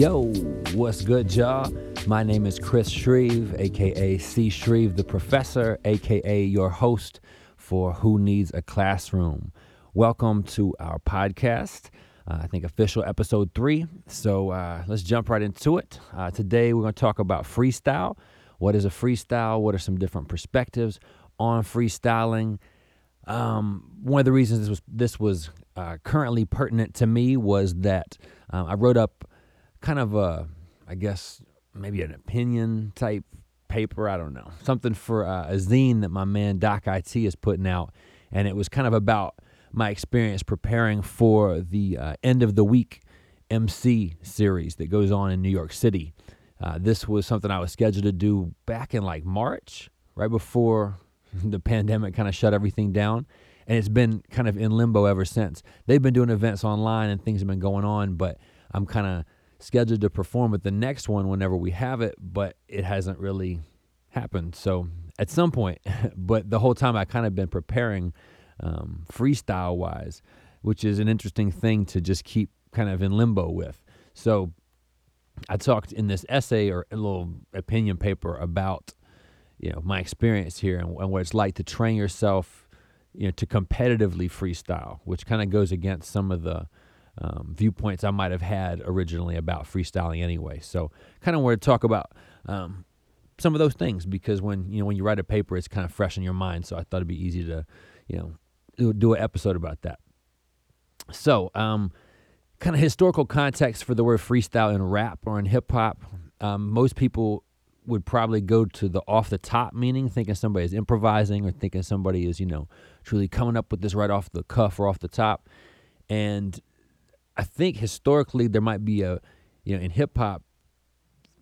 Yo, what's good, y'all? My name is Chris Shreve, aka C. Shreve the Professor, aka your host for Who Needs a Classroom. Welcome to our podcast. Uh, I think official episode three. So uh, let's jump right into it. Uh, today we're going to talk about freestyle. What is a freestyle? What are some different perspectives on freestyling? Um, one of the reasons this was this was uh, currently pertinent to me was that um, I wrote up kind of a, I guess maybe an opinion type paper. I don't know something for uh, a zine that my man Doc IT is putting out, and it was kind of about my experience preparing for the uh, End of the Weak MC series that goes on in New York City. Uh, this was something I was scheduled to do back in like March, right before the pandemic kind of shut everything down. And it's been kind of in limbo ever since. They've been doing events online and things have been going on, but I'm kind of scheduled to perform at the next one whenever we have it, but it hasn't really happened. So at some point, but the whole time I kind of been preparing um, freestyle wise, which is an interesting thing to just keep kind of in limbo with. So I talked in this essay or a little opinion paper about you know my experience here and, and what it's like to train yourself you know to competitively freestyle which kind of goes against some of the um, viewpoints I might have had originally about freestyling anyway. So kind of want to talk about um, some of those things because when you know when you write a paper, it's kind of fresh in your mind. So I thought it'd be easy to you know do, an episode about that. So um, kind of historical context for the word freestyle in rap or in hip hop. Um, most people would probably go to the off the top meaning, thinking somebody is improvising or thinking somebody is, you know, truly coming up with this right off the cuff or off the top. And I think historically there might be a, you know, in hip hop,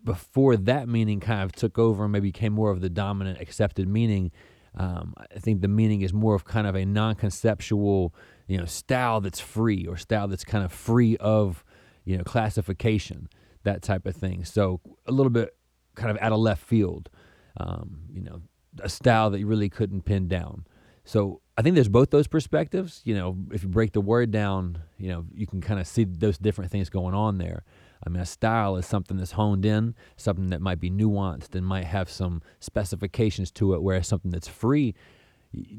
before that meaning kind of took over and maybe became more of the dominant accepted meaning. Um, I think the meaning is more of kind of a non-conceptual, you know, style that's free or style that's kind of free of, you know, classification, that type of thing. So a little bit kind of out of left field, um, you know, a style that you really couldn't pin down. So I think there's both those perspectives. You know, if you break the word down, you know, you can kind of see those different things going on there. I mean, a style is something that's honed in, something that might be nuanced and might have some specifications to it, whereas something that's free,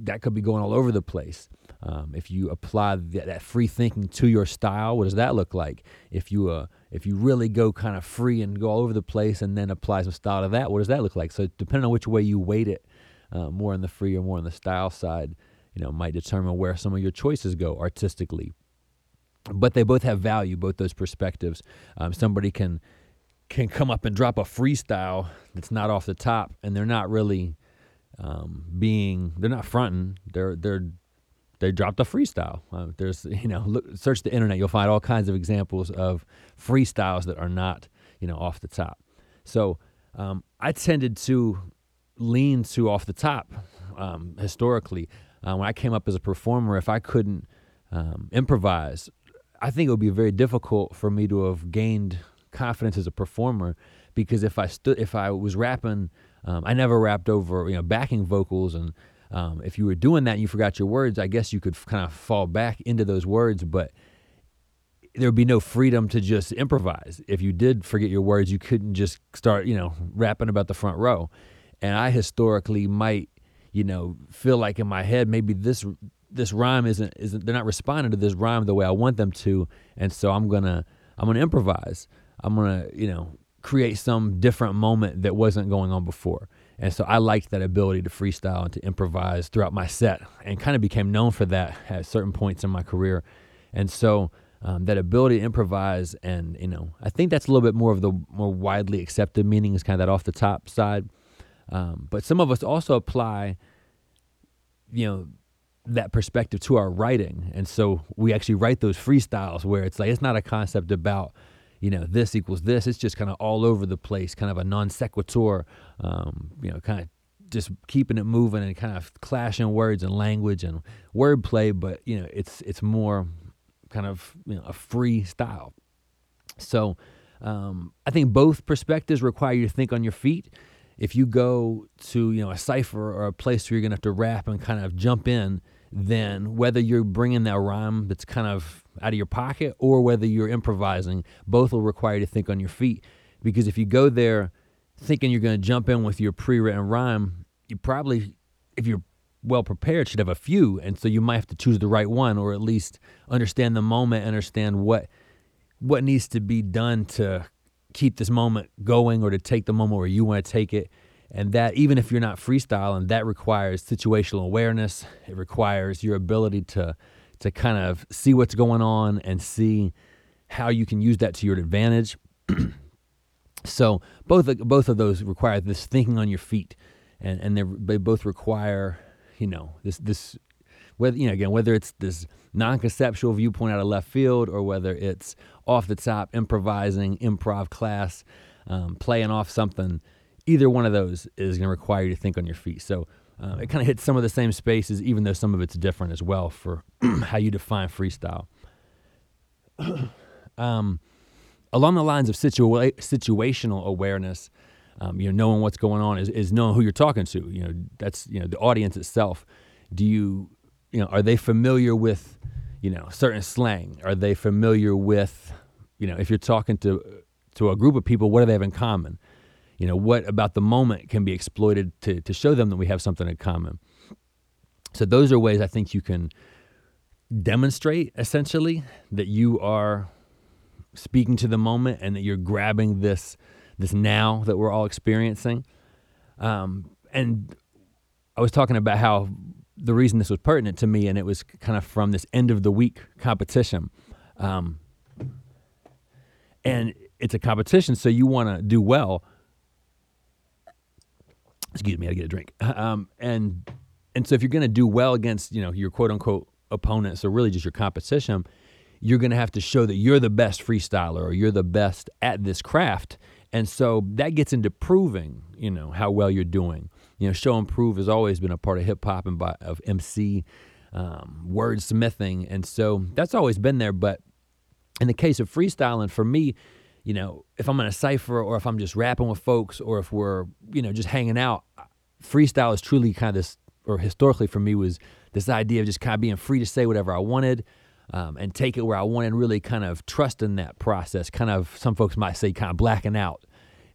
that could be going all over the place. Um, if you apply that, that, free thinking to your style, what does that look like? If you uh, if you really go kind of free and go all over the place and then apply some style to that, what does that look like? So depending on which way you weight it, uh, more on the free or more on the style side, you know, might determine where some of your choices go artistically. But they both have value, both those perspectives. Um, somebody can can come up and drop a freestyle that's not off the top, and they're not really um, being they're not fronting. They're they're they dropped a freestyle. Uh, there's you know look, search the internet, you'll find all kinds of examples of freestyles that are not you know off the top. So um, I tended to lean to off the top um, historically uh, when I came up as a performer, if I couldn't um, improvise, I think it would be very difficult for me to have gained confidence as a performer because if I stood, if I was rapping, um, I never rapped over you know backing vocals, and um, if you were doing that and you forgot your words, I guess you could kind of fall back into those words, but there would be no freedom to just improvise. If you did forget your words, you couldn't just start you know rapping about the front row, and I historically might you know, feel like in my head maybe this this rhyme isn't isn't they're not responding to this rhyme the way I want them to, and so I'm gonna I'm gonna improvise. I'm gonna you know create some different moment that wasn't going on before. And so I liked that ability to freestyle and to improvise throughout my set, and kind of became known for that at certain points in my career. And so um, that ability to improvise, and you know, I think that's a little bit more of the more widely accepted meaning is kind of that off the top side. Um, but some of us also apply, you know, that perspective to our writing. And so we actually write those freestyles where it's like, it's not a concept about, you know, this equals this. It's just kind of all over the place, kind of a non sequitur, um, you know, kind of just keeping it moving and kind of clashing words and language and wordplay. But, you know, it's, it's more kind of, you know, a free style. So um, I think both perspectives require you to think on your feet if you go to you know a cipher or a place where you're gonna have to rap and kind of jump in, then whether you're bringing that rhyme that's kind of out of your pocket or whether you're improvising, both will require you to think on your feet. Because if you go there thinking you're to jump in with your pre-written rhyme, you probably, if you're well prepared, should have a few, and so you might have to choose the right one, or at least understand the moment, understand what what needs to be done to keep this moment going, or to take the moment where you want to take it. And that, even if you're not freestyling, that requires situational awareness. It requires your ability to to kind of see what's going on and see how you can use that to your advantage. so both both of those require this thinking on your feet, and and they both require you know this this whether you know again whether it's this non-conceptual viewpoint out of left field or whether it's off the top improvising improv class um, playing off something either one of those is going to require you to think on your feet so uh, it kind of hits some of the same spaces even though some of it's different as well for how you define freestyle um, along the lines of situa- situational awareness um, you know, knowing what's going on is, is knowing who you're talking to. You know, that's you know the audience itself. Do you, you know, are they familiar with, you know, certain slang? Are they familiar with, you know, if you're talking to to a group of people, what do they have in common? You know, what about the moment can be exploited to to show them that we have something in common? So those are ways I think you can demonstrate essentially that you are speaking to the moment and that you're grabbing this this now that we're all experiencing. Um, and I was talking about how the reason this was pertinent to me, and it was kind of from this End of the Weak competition. Um, and it's a competition, so you want to do well. Excuse me, I get a drink. Um, and and so if you're going to do well against you know your quote unquote opponent, so really just your competition, you're going to have to show that you're the best freestyler or you're the best at this craft. And so that gets into proving, you know, how well you're doing. You know, show and prove has always been a part of hip hop and by, of MC um, wordsmithing, and so that's always been there. But in the case of freestyling, for me, you know, if I'm in a cipher or if I'm just rapping with folks or if we're, you know, just hanging out, freestyle is truly kind of this, or historically for me was this idea of just kind of being free to say whatever I wanted. Um, and take it where I want and really kind of trust in that process. Kind of, some folks might say, kind of blacking out.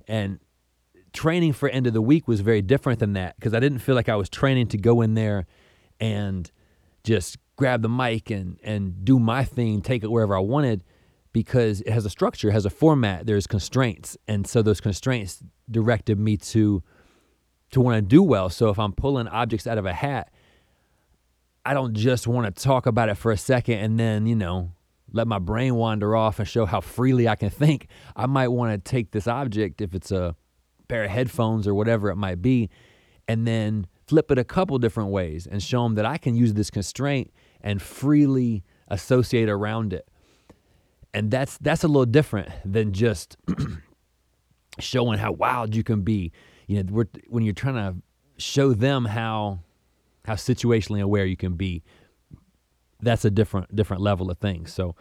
And training for End of the Weak was very different than that because I didn't feel like I was training to go in there and just grab the mic and and do my thing, take it wherever I wanted because it has a structure, it has a format, there's constraints. And so those constraints directed me to to want to do well. So if I'm pulling objects out of a hat, I don't just want to talk about it for a second and then, you know, let my brain wander off and show how freely I can think. I might want to take this object, if it's a pair of headphones or whatever it might be, and then flip it a couple different ways and show them that I can use this constraint and freely associate around it. And that's that's a little different than just showing how wild you can be. You know, when you're trying to show them how how situationally aware you can be. That's a different different level of things. So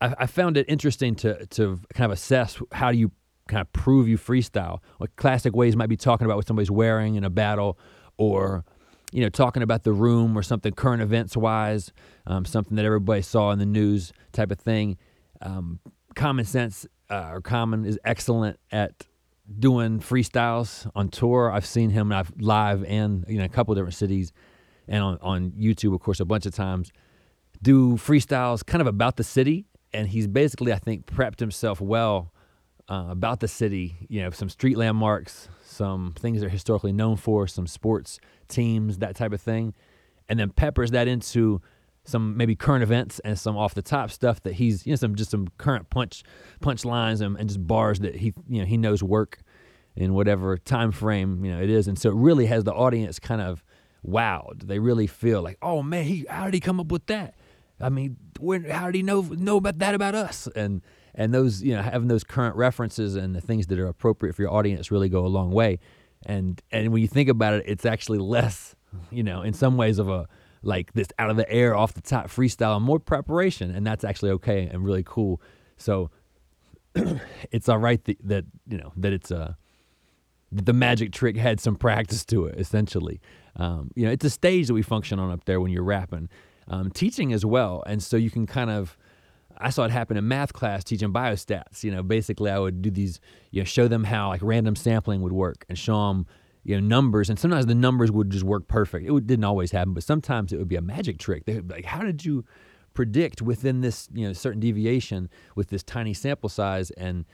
I, I found it interesting to to kind of assess how do you kind of prove you freestyle. What classic ways might be talking about what somebody's wearing in a battle, or you know talking about the room or something current events wise, um, something that everybody saw in the news type of thing. Um, common sense uh, or common is excellent at doing freestyles on tour. I've seen him I've live and you know a couple different cities and on, on YouTube, of course, a bunch of times, do freestyles kind of about the city. And he's basically, I think, prepped himself well uh, about the city, you know, some street landmarks, some things they're historically known for, some sports teams, that type of thing. And then peppers that into some maybe current events and some off the top stuff that he's, you know, some just some current punch punch lines and, and just bars that he, you know, he knows work in whatever time frame, you know, it is. And so it really has the audience kind of wowed. They really feel like, oh man, he how did he come up with that? I mean, when, how did he know know about that about us? And and those you know having those current references and the things that are appropriate for your audience really go a long way. And and when you think about it, it's actually less, you know, in some ways of a like this out of the air, off the top freestyle, more preparation, and that's actually okay and really cool. So it's all right that, that you know that it's a the magic trick had some practice to it, essentially. Um, you know, it's a stage that we function on up there when you're rapping, um, teaching as well, and so you can kind of I saw it happen in math class teaching biostats. You know, basically I would do these, you know, show them how like random sampling would work and show them, you know, numbers. And sometimes the numbers would just work perfect. It would, didn't always happen, but sometimes it would be a magic trick. They would be like, how did you predict within this, you know, certain deviation with this tiny sample size? And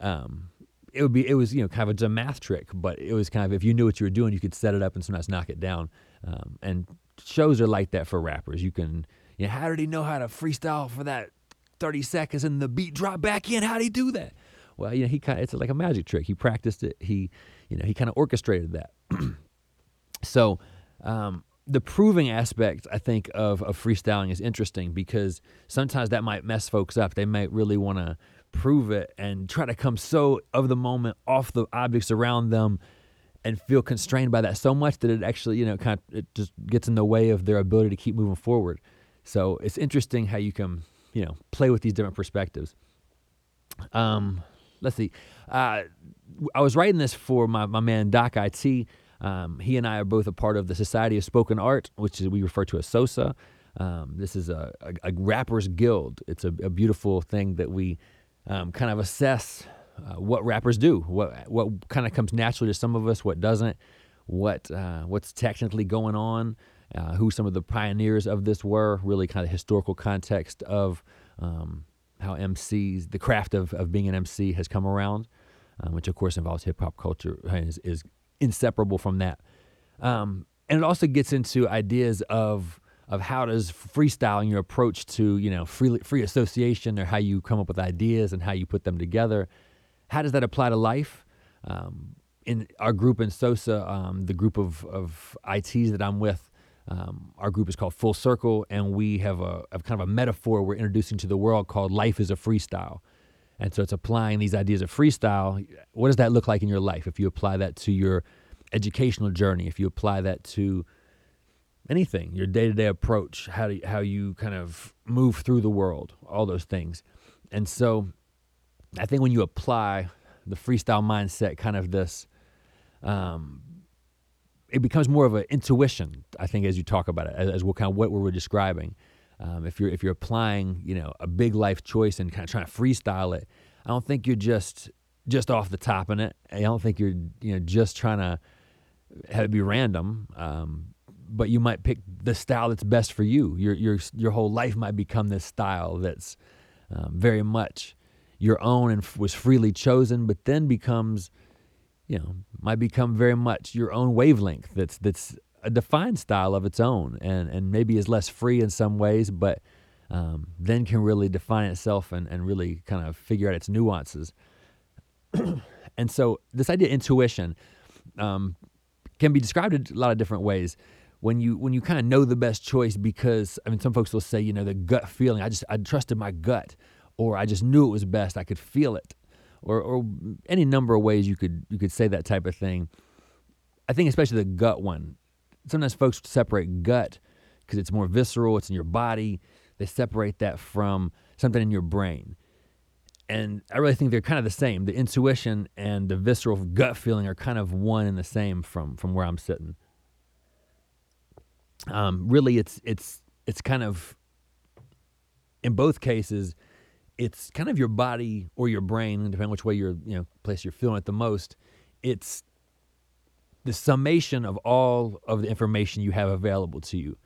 um, it would be, it was, you know, kind of a math trick, but it was kind of, if you knew what you were doing, you could set it up and sometimes knock it down. Um, and shows are like that for rappers. You can, you know, how did he know how to freestyle for that 30 seconds and the beat drop back in? How did he do that? Well, you know, he kind of, it's like a magic trick. He practiced it. He, you know, he kind of orchestrated that. so, um, the proving aspect, I think, of, of freestyling is interesting because sometimes that might mess folks up. They might really want to prove it and try to come so of the moment off the objects around them and feel constrained by that so much that it actually, you know, kind of it just gets in the way of their ability to keep moving forward. So it's interesting how you can, you know, play with these different perspectives. Um, let's see. Uh, I was writing this for my, my man Doc IT. Um, he and I are both a part of the Society of Spoken Art, which is, we refer to as SOSA. Um, this is a, a, a, rappers guild. It's a, a beautiful thing that we um, kind of assess uh, what rappers do, what what kind of comes naturally to some of us, what doesn't, what uh, what's technically going on, uh, who some of the pioneers of this were, really kind of historical context of um, how MCs, the craft of, of being an MC has come around, um, which of course involves hip hop culture and is, is, inseparable from that. Um, and it also gets into ideas of of how does freestyling your approach to you know free free association or how you come up with ideas and how you put them together how does that apply to life um, in our group in sosa um, the group of, of its that i'm with um, our group is called full circle and we have a, kind of a metaphor we're introducing to the world called life is a freestyle and so it's applying these ideas of freestyle what does that look like in your life if you apply that to your educational journey if you apply that to anything, your day to day approach, how you, how you kind of move through the world, all those things. And so, I think when you apply the freestyle mindset, kind of this, um, it becomes more of an intuition. I think as you talk about it, as, as what kind of what we were describing. Um, if you're if you're applying, you know, a big life choice and kind of trying to freestyle it, I don't think you're just just off the top in it. I don't think you're you know just trying to have it be random. Um, but you might pick the style that's best for you. Your your your whole life might become this style that's um, very much your own and f- was freely chosen, but then becomes, you know, might become very much your own wavelength. That's that's a defined style of its own, and and maybe is less free in some ways, but um, then can really define itself and and really kind of figure out its nuances. and so this idea of intuition um, can be described a lot of different ways when you when you kind of know the best choice because I mean some folks will say you know the gut feeling I just I trusted my gut or I just knew it was best I could feel it or or any number of ways you could you could say that type of thing. I think especially the gut one. Sometimes folks separate gut because it's more visceral, it's in your body. They separate that from something in your brain. And I really think they're kind of the same. The intuition and the visceral gut feeling are kind of one and the same from from where I'm sitting um, really it's it's it's kind of in both cases it's kind of your body or your brain depending on which way you're you know place you're feeling it the most it's the summation of all of the information you have available to you.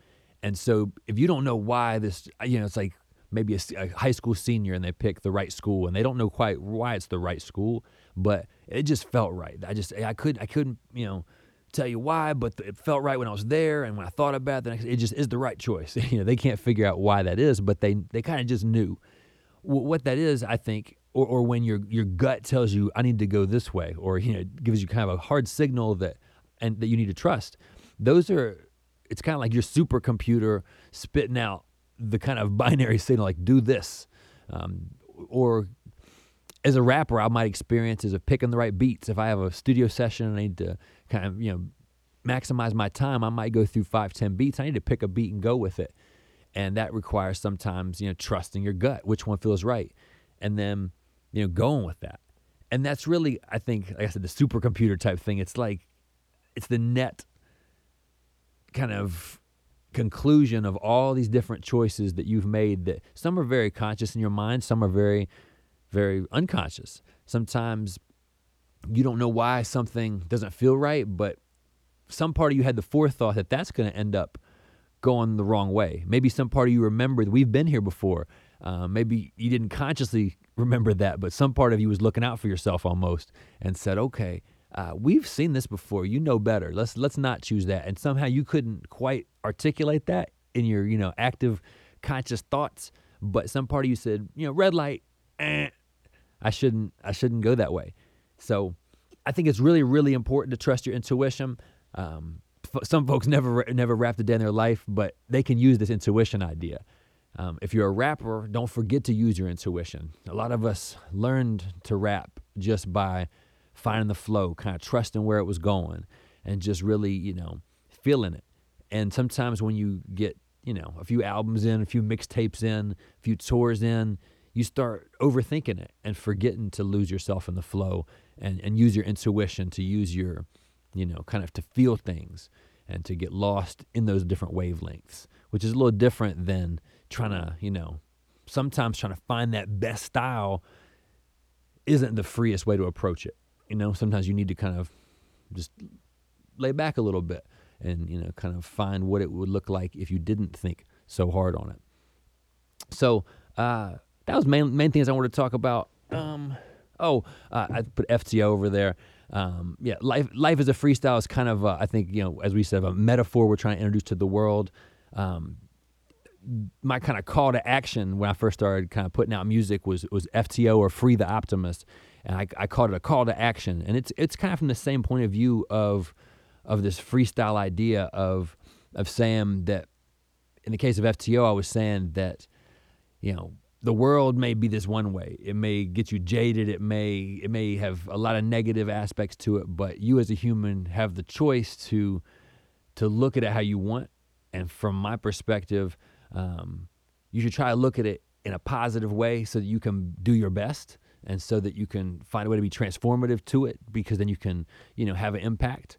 And so if you don't know why this you know it's like maybe a, a, high school senior and they pick the right school and they don't know quite why it's the right school but it just felt right. I just i could i couldn't you know tell you why, but it felt right when I was there, and when I thought about it, it just is the right choice. you know, they can't figure out why that is, but they they kind of just knew what that is. I think, or, or when your your gut tells you I need to go this way, or you know, gives you kind of a hard signal that and that you need to trust. Those are it's kind of like your supercomputer spitting out the kind of binary signal like do this, um, or as a rapper, I might experience is of picking the right beats. If I have a studio session and I need to kind of, you know, maximize my time, I might go through five, ten beats. I need to pick a beat and go with it. And that requires sometimes, you know, trusting your gut, which one feels right. And then, you know, going with that. And that's really, I think, like I said, the supercomputer type thing. It's like, it's the net kind of conclusion of all these different choices that you've made that some are very conscious in your mind, some are very, very unconscious. Sometimes you don't know why something doesn't feel right, but some part of you had the forethought that that's going to end up going the wrong way. Maybe some part of you remembered we've been here before. Uh, maybe you didn't consciously remember that, but some part of you was looking out for yourself almost and said, "Okay, uh, we've seen this before. You know better. Let's let's not choose that." And somehow you couldn't quite articulate that in your you know active, conscious thoughts, but some part of you said, "You know, red light. Eh, I shouldn't I shouldn't go that way." So I think it's really really important to trust your intuition. Um, some folks never never rapped a day in their life, but they can use this intuition idea. Um, if you're a rapper, don't forget to use your intuition. A lot of us learned to rap just by finding the flow, kind of trusting where it was going, and just really, you know, feeling it. And sometimes when you get, you know, a few albums in, a few mixtapes in, a few tours in, you start overthinking it and forgetting to lose yourself in the flow and, and use your intuition to use your you know, kind of to feel things and to get lost in those different wavelengths, which is a little different than trying to, you know, sometimes trying to find that best style isn't the freest way to approach it. You know, sometimes you need to kind of just lay back a little bit and, you know, kind of find what it would look like if you didn't think so hard on it. So, uh, that was main main things I wanted to talk about. Um, oh, uh, I put FTO over there um, yeah, life life as a freestyle is kind of uh, I think you know as we said a metaphor we're trying to introduce to the world. Um, my kind of call to action when I first started kind of putting out music was was FTO or Free the Optimist, and I, I called it a call to action, and it's it's kind of from the same point of view of of this freestyle idea of of saying that in the case of FTO I was saying that you know the world may be this one way. It may get you jaded. It may it may have a lot of negative aspects to it. But you as a human have the choice to to look at it how you want. And from my perspective, um, you should try to look at it in a positive way so that you can do your best and so that you can find a way to be transformative to it because then you can you know have an impact.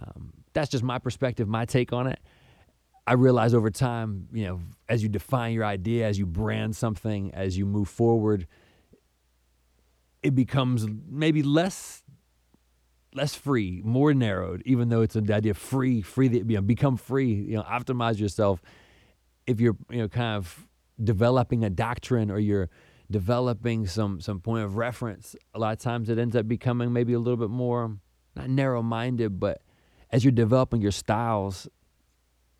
Um, that's just my perspective, my take on it. I realize over time, you know, as you define your idea, as you brand something, as you move forward, it becomes maybe less less free, more narrowed, even though it's an idea of free, free, you know, become free, you know, optimize yourself. If you're, you know, kind of developing a doctrine or you're developing some some point of reference, a lot of times it ends up becoming maybe a little bit more not narrow minded, but as you're developing your styles,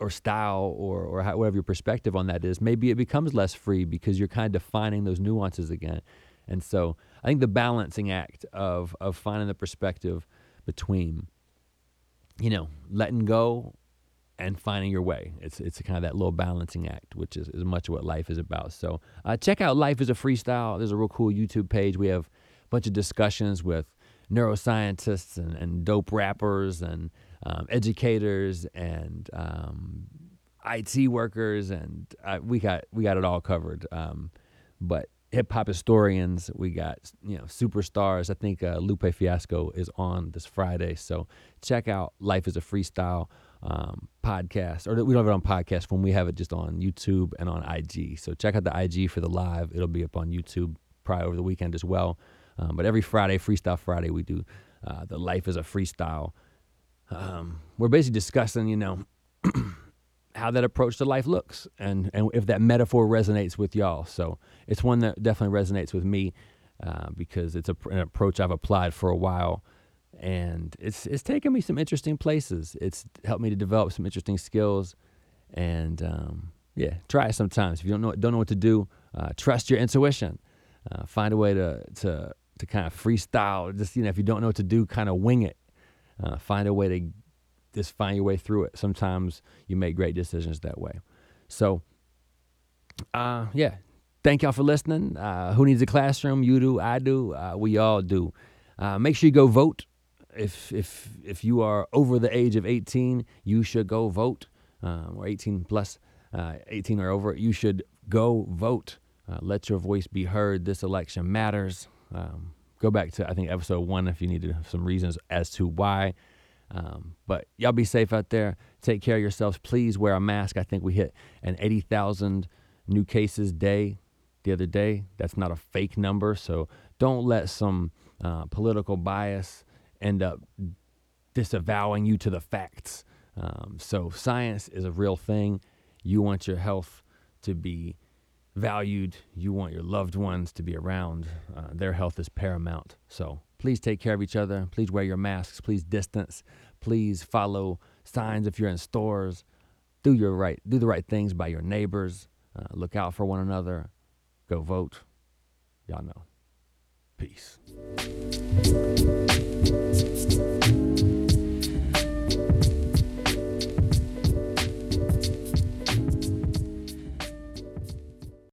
or style or or whatever your perspective on that is, maybe it becomes less free because you're kind of defining those nuances again. And so I think the balancing act of of finding the perspective between, you know, letting go and finding your way. It's it's kind of that little balancing act, which is, is much of what life is about. So uh, check out Life is a Freestyle. There's a real cool YouTube page. We have a bunch of discussions with neuroscientists and, and dope rappers and um, educators and um, IT workers, and uh, we got we got it all covered. Um, but hip hop historians, we got you know superstars. I think uh, Lupe Fiasco is on this Friday, so check out Life is a Freestyle um, podcast, or we don't have it on podcast form. We have it just on YouTube and on IG. So check out the IG for the live. It'll be up on YouTube probably over the weekend as well. Um, but every Friday, Freestyle Friday, we do uh, the Life is a Freestyle um, we're basically discussing, you know, how that approach to life looks and, and if that metaphor resonates with y'all. So it's one that definitely resonates with me uh, because it's a, an approach I've applied for a while. And it's, it's taken me some interesting places. It's helped me to develop some interesting skills. And um, yeah, try it sometimes. If you don't know, don't know what to do, uh, trust your intuition. Uh, find a way to, to, to kind of freestyle. Just, you know, if you don't know what to do, kind of wing it uh, find a way to just find your way through it. Sometimes you make great decisions that way. So, uh, yeah, thank y'all for listening. Uh, who needs a classroom? You do, I do, uh, we all do. Uh, make sure you go vote. If if if you are over the age of 18, you should go vote. Um, or 18 plus, uh, 18 or over, you should go vote. Let your voice be heard. This election matters. Um, go back to I think episode one if you need some reasons as to why. Um, but y'all be safe out there. Take care of yourselves. Please wear a mask. I think we hit an 80,000 new cases day the other day. That's not a fake number. So don't let some uh, political bias end up disavowing you to the facts. Um, so science is a real thing. You want your health to be valued. You want your loved ones to be around. Uh, their health is paramount. So please take care of each other. Please wear your masks. Please distance. Please follow signs if you're in stores. Do your right. Do the right things by your neighbors. Uh, look out for one another. Go vote. Y'all know. Peace.